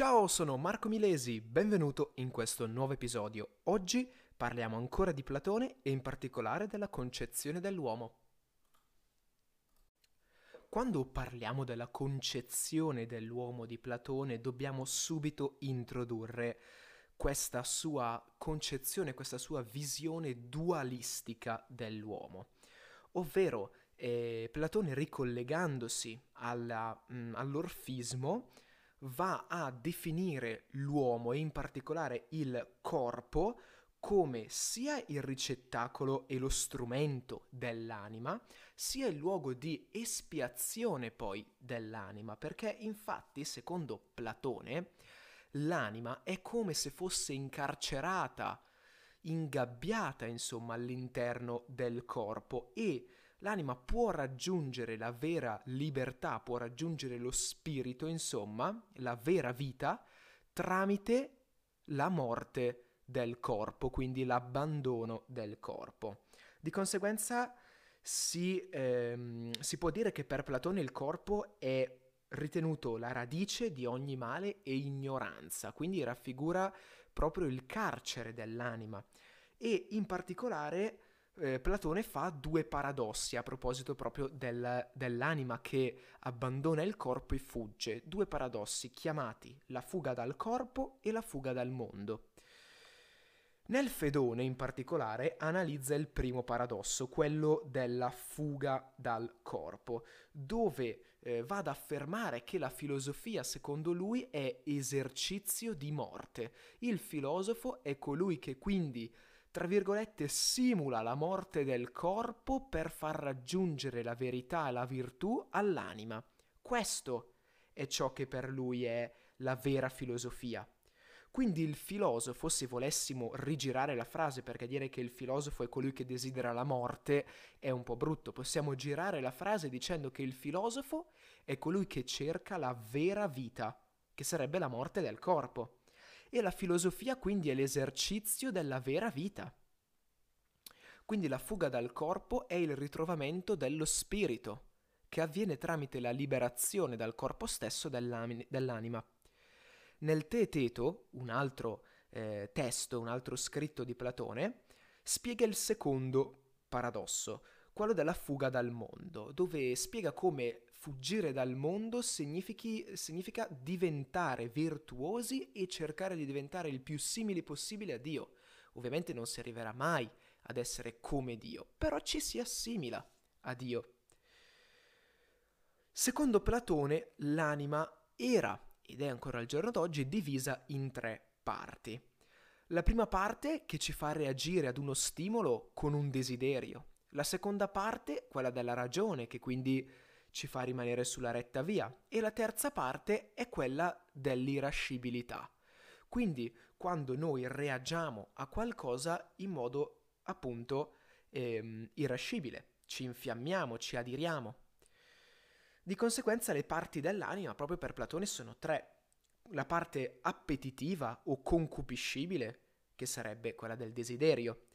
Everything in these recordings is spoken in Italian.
Ciao, sono Marco Milesi, benvenuto in questo nuovo episodio. Oggi parliamo ancora di Platone e in particolare della concezione dell'uomo. Quando parliamo della concezione dell'uomo di Platone dobbiamo subito introdurre questa sua concezione, questa sua visione dualistica dell'uomo, ovvero eh, Platone ricollegandosi alla, mh, mm, all'orfismo va a definire l'uomo e in particolare il corpo come sia il ricettacolo e lo strumento dell'anima, sia il luogo di espiazione poi dell'anima, perché infatti, secondo Platone, l'anima è come se fosse incarcerata, ingabbiata, insomma, all'interno del corpo e l'anima può raggiungere la vera libertà, può raggiungere lo spirito, insomma, la vera vita, tramite la morte del corpo, quindi l'abbandono del corpo. Di conseguenza si, ehm, si può dire che per Platone il corpo è ritenuto la radice di ogni male e ignoranza, quindi raffigura proprio il carcere dell'anima. E in particolare eh, Platone fa due paradossi a proposito proprio del, dell'anima che abbandona il corpo e fugge, due paradossi chiamati la fuga dal corpo e la fuga dal mondo. Nel Fedone in particolare analizza il primo paradosso, quello della fuga dal corpo, dove eh, va ad affermare che la filosofia secondo lui è esercizio di morte. Il filosofo è colui che quindi tra virgolette, simula la morte del corpo per far raggiungere la verità e la virtù all'anima. Questo è ciò che per lui è la vera filosofia. Quindi il filosofo, se volessimo rigirare la frase perché dire che il filosofo è colui che desidera la morte è un po' brutto, possiamo girare la frase dicendo che il filosofo è colui che cerca la vera vita, che sarebbe la morte del corpo e la filosofia quindi è l'esercizio della vera vita. Quindi la fuga dal corpo è il ritrovamento dello spirito, che avviene tramite la liberazione dal corpo stesso dell'anima. Nel Teeteto, un altro eh, testo, un altro scritto di Platone, spiega il secondo paradosso, quello della fuga dal mondo, dove spiega come fuggire dal mondo significa diventare virtuosi e cercare di diventare il più simili possibile a Dio. Ovviamente non si arriverà mai ad essere come Dio, però ci si assimila a Dio. Secondo Platone, l'anima era, ed è ancora al giorno d'oggi, divisa in tre parti. La prima parte che ci fa reagire ad uno stimolo con un desiderio. La seconda parte, quella della ragione, che quindi ci fa rimanere sulla retta via. E la terza parte è quella dell'irascibilità. Quindi quando noi reagiamo a qualcosa in modo appunto ehm, irascibile, ci infiammiamo, ci adiriamo. Di conseguenza le parti dell'anima proprio per Platone sono tre. La parte appetitiva o concupiscibile, che sarebbe quella del desiderio,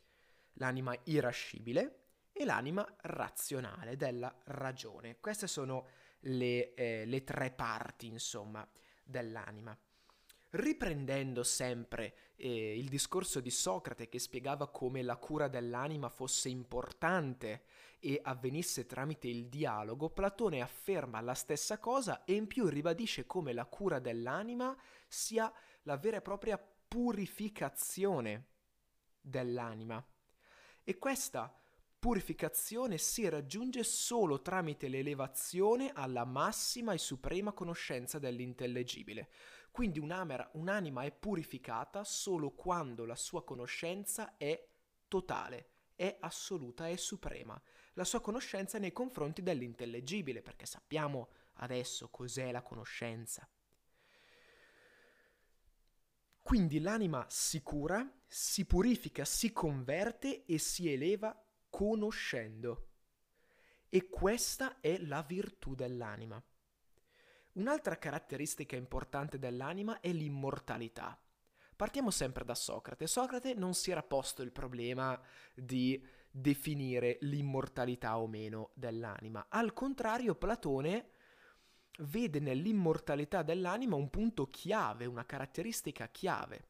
l'anima irascibile, e l'anima razionale della ragione. Queste sono le, eh, le tre parti, insomma, dell'anima. Riprendendo sempre eh, il discorso di Socrate che spiegava come la cura dell'anima fosse importante e avvenisse tramite il dialogo, Platone afferma la stessa cosa e in più ribadisce come la cura dell'anima sia la vera e propria purificazione dell'anima. E questa purificazione si raggiunge solo tramite l'elevazione alla massima e suprema conoscenza dell'intellegibile. Quindi un'anima è purificata solo quando la sua conoscenza è totale, è assoluta, è suprema. La sua conoscenza nei confronti dell'intellegibile, perché sappiamo adesso cos'è la conoscenza. Quindi l'anima si cura, si purifica, si converte e si eleva conoscendo. E questa è la virtù dell'anima. Un'altra caratteristica importante dell'anima è l'immortalità. Partiamo sempre da Socrate. Socrate non si era posto il problema di definire l'immortalità o meno dell'anima. Al contrario, Platone vede nell'immortalità dell'anima un punto chiave, una caratteristica chiave.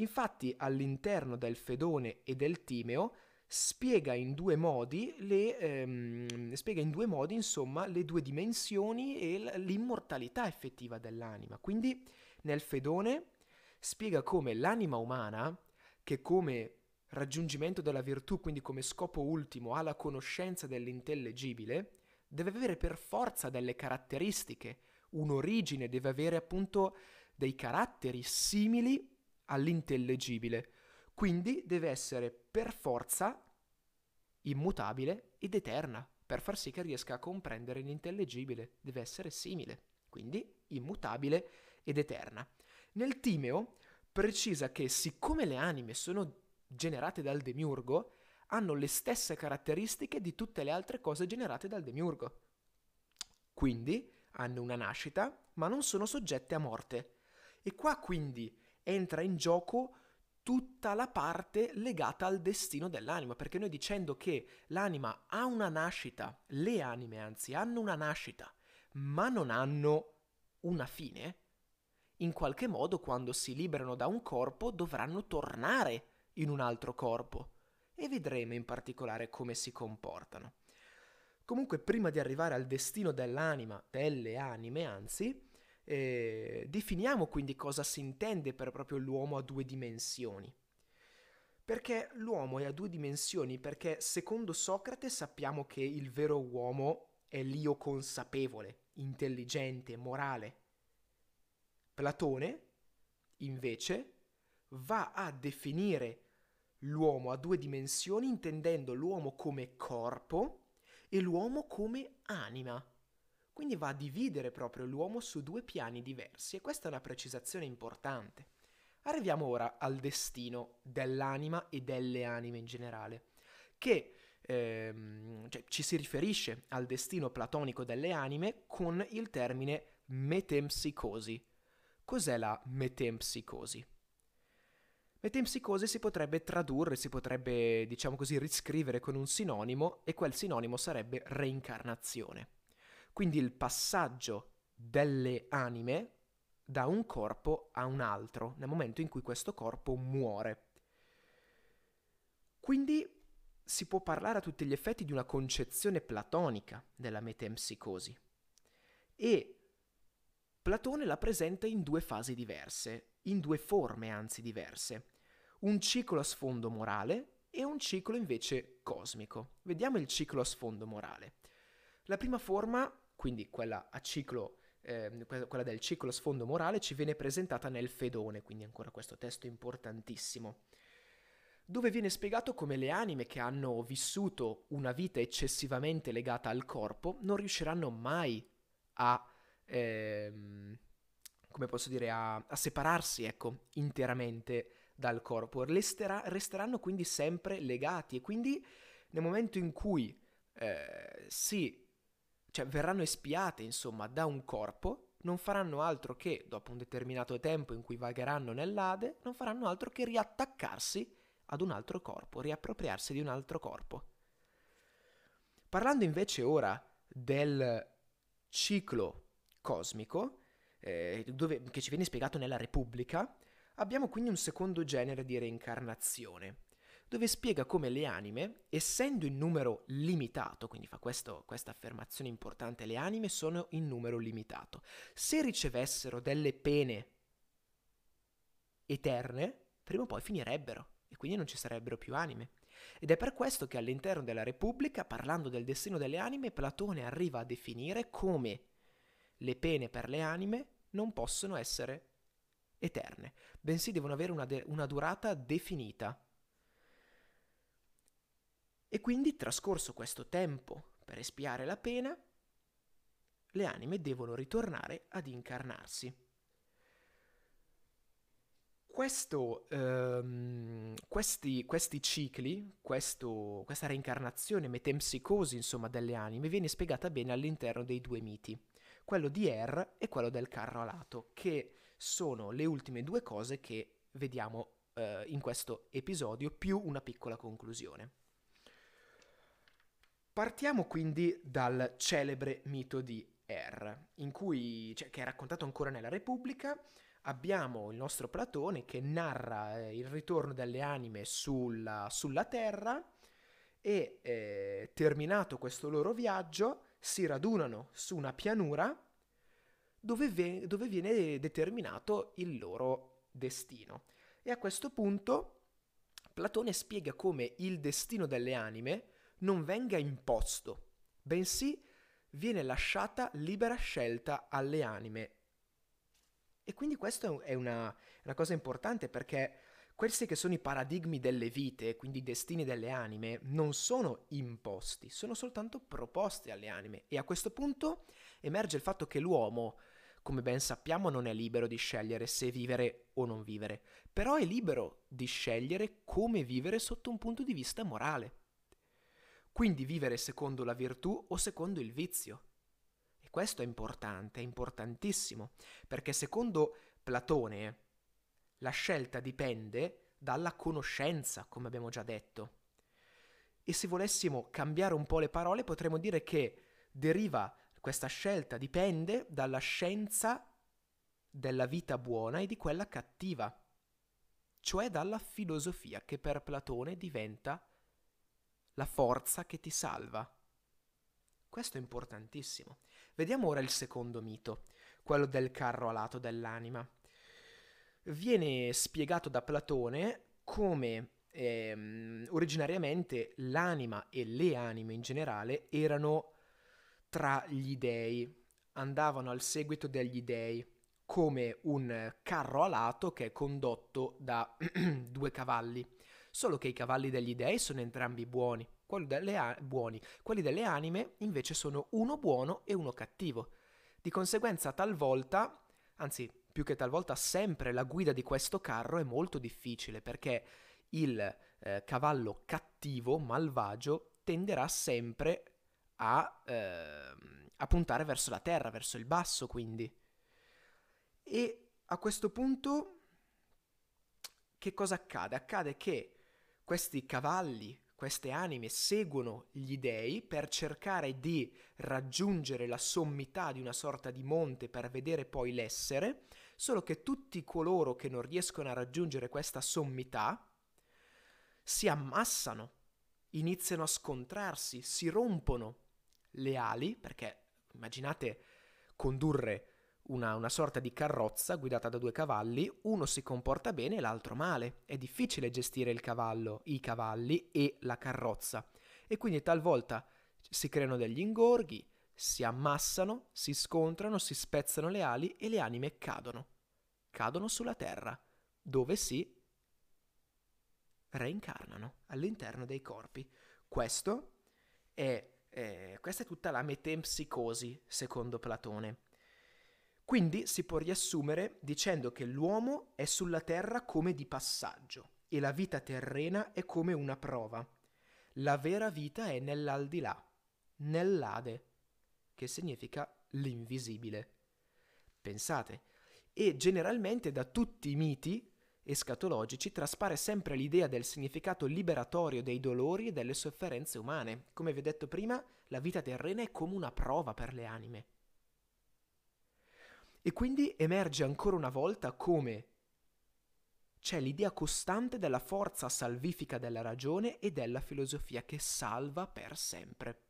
Infatti all'interno del Fedone e del Timeo spiega in due modi, le, ehm, in due modi insomma, le due dimensioni e l'immortalità effettiva dell'anima. Quindi nel Fedone spiega come l'anima umana, che come raggiungimento della virtù, quindi come scopo ultimo, ha la conoscenza dell'intellegibile, deve avere per forza delle caratteristiche, un'origine, deve avere appunto dei caratteri simili all'intellegibile. Quindi deve essere per forza immutabile ed eterna, per far sì che riesca a comprendere l'intellegibile. Deve essere simile, quindi immutabile ed eterna. Nel Timeo precisa che siccome le anime sono generate dal demiurgo, hanno le stesse caratteristiche di tutte le altre cose generate dal demiurgo. Quindi hanno una nascita, ma non sono soggette a morte. E qua quindi entra in gioco tutta la parte legata al destino dell'anima, perché noi dicendo che l'anima ha una nascita, le anime anzi hanno una nascita, ma non hanno una fine, in qualche modo quando si liberano da un corpo dovranno tornare in un altro corpo e vedremo in particolare come si comportano. Comunque prima di arrivare al destino dell'anima, delle anime anzi, eh, definiamo quindi cosa si intende per proprio l'uomo a due dimensioni. Perché l'uomo è a due dimensioni? Perché secondo Socrate sappiamo che il vero uomo è l'io consapevole, intelligente, morale. Platone, invece, va a definire l'uomo a due dimensioni intendendo l'uomo come corpo e l'uomo come anima. Quindi va a dividere proprio l'uomo su due piani diversi e questa è una precisazione importante. Arriviamo ora al destino dell'anima e delle anime in generale, che ehm, cioè, ci si riferisce al destino platonico delle anime con il termine metempsicosi. Cos'è la metempsicosi? Metempsicosi si potrebbe tradurre, si potrebbe, diciamo così, riscrivere con un sinonimo e quel sinonimo sarebbe reincarnazione. Quindi il passaggio delle anime da un corpo a un altro nel momento in cui questo corpo muore. Quindi si può parlare a tutti gli effetti di una concezione platonica della metempsicosi. E Platone la presenta in due fasi diverse, in due forme anzi diverse. Un ciclo a sfondo morale e un ciclo invece cosmico. Vediamo il ciclo a sfondo morale. La prima forma, quindi quella ciclo eh, quella del ciclo sfondo morale, ci viene presentata nel Fedone, quindi ancora questo testo importantissimo, dove viene spiegato come le anime che hanno vissuto una vita eccessivamente legata al corpo non riusciranno mai a, ehm, come posso dire, a, a separarsi, ecco, interamente dal corpo, Restera, resteranno quindi sempre legati e quindi nel momento in cui eh, si cioè verranno espiate insomma da un corpo, non faranno altro che, dopo un determinato tempo in cui vagheranno nell'Ade, non faranno altro che riattaccarsi ad un altro corpo, riappropriarsi di un altro corpo. Parlando invece ora del ciclo cosmico, eh, dove, che ci viene spiegato nella Repubblica, abbiamo quindi un secondo genere di reincarnazione, dove spiega come le anime, essendo in numero limitato, quindi fa questo, questa affermazione importante, le anime sono in numero limitato, se ricevessero delle pene eterne, prima o poi finirebbero e quindi non ci sarebbero più anime. Ed è per questo che all'interno della Repubblica, parlando del destino delle anime, Platone arriva a definire come le pene per le anime non possono essere eterne, bensì devono avere una, de- una durata definita. E quindi, trascorso questo tempo per espiare la pena, le anime devono ritornare ad incarnarsi. Questo, ehm, questi, questi, cicli, questo, questa reincarnazione, metempsicosi insomma delle anime, viene spiegata bene all'interno dei due miti, quello di Er e quello del carro alato, che sono le ultime due cose che vediamo eh, in questo episodio, più una piccola conclusione. Partiamo quindi dal celebre mito di R, in cui, cioè, che è raccontato ancora nella Repubblica, abbiamo il nostro Platone che narra eh, il ritorno delle anime sulla, sulla Terra e eh, terminato questo loro viaggio si radunano su una pianura dove, ve- dove viene determinato il loro destino. E a questo punto Platone spiega come il destino delle anime non venga imposto, bensì viene lasciata libera scelta alle anime. E quindi questo è una, una cosa importante perché questi che sono i paradigmi delle vite, quindi i destini delle anime, non sono imposti, sono soltanto proposti alle anime. E a questo punto emerge il fatto che l'uomo, come ben sappiamo, non è libero di scegliere se vivere o non vivere, però è libero di scegliere come vivere sotto un punto di vista morale. Quindi vivere secondo la virtù o secondo il vizio. E questo è importante, è importantissimo, perché secondo Platone la scelta dipende dalla conoscenza, come abbiamo già detto. E se volessimo cambiare un po' le parole, potremmo dire che deriva questa scelta dipende dalla scienza della vita buona e di quella cattiva, cioè dalla filosofia che per Platone diventa la forza che ti salva. Questo è importantissimo. Vediamo ora il secondo mito, quello del carro alato dell'anima. Viene spiegato da Platone come ehm, originariamente l'anima e le anime in generale erano tra gli dei, andavano al seguito degli dei, come un carro alato che è condotto da due cavalli solo che i cavalli degli dei sono entrambi buoni. Quelli delle, a- buoni. Quelli delle anime invece sono uno buono e uno cattivo. Di conseguenza talvolta, anzi più che talvolta sempre la guida di questo carro è molto difficile perché il eh, cavallo cattivo, malvagio, tenderà sempre a, eh, a puntare verso la terra, verso il basso quindi. E a questo punto che cosa accade? Accade che questi cavalli, queste anime seguono gli dei per cercare di raggiungere la sommità di una sorta di monte per vedere poi l'essere, solo che tutti coloro che non riescono a raggiungere questa sommità si ammassano, iniziano a scontrarsi, si rompono le ali, perché immaginate condurre una, una, sorta di carrozza guidata da due cavalli, uno si comporta bene e l'altro male. È difficile gestire il cavallo, i cavalli e la carrozza. E quindi talvolta si creano degli ingorghi, si ammassano, si scontrano, si spezzano le ali e le anime cadono. Cadono sulla terra, dove si reincarnano all'interno dei corpi. Questo è, eh, questa è tutta la metempsicosi, secondo Platone. Quindi si può riassumere dicendo che l'uomo è sulla terra come di passaggio e la vita terrena è come una prova. La vera vita è nell'aldilà, nell'Ade, che significa l'invisibile. Pensate, e generalmente da tutti i miti escatologici traspare sempre l'idea del significato liberatorio dei dolori e delle sofferenze umane. Come vi ho detto prima, la vita terrena è come una prova per le anime. E quindi emerge ancora una volta come c'è l'idea costante della forza salvifica della ragione e della filosofia che salva per sempre.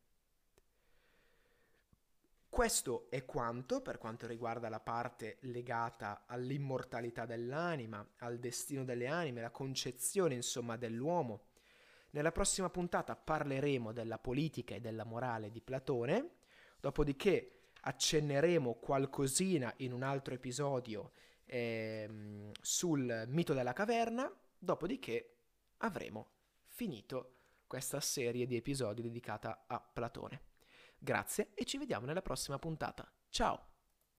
Questo è quanto per quanto riguarda la parte legata all'immortalità dell'anima, al destino delle anime, la concezione insomma dell'uomo. Nella prossima puntata parleremo della politica e della morale di Platone, dopodiché accenneremo qualcosina in un altro episodio ehm, sul mito della caverna, dopodiché avremo finito questa serie di episodi dedicata a Platone. Grazie e ci vediamo nella prossima puntata. Ciao!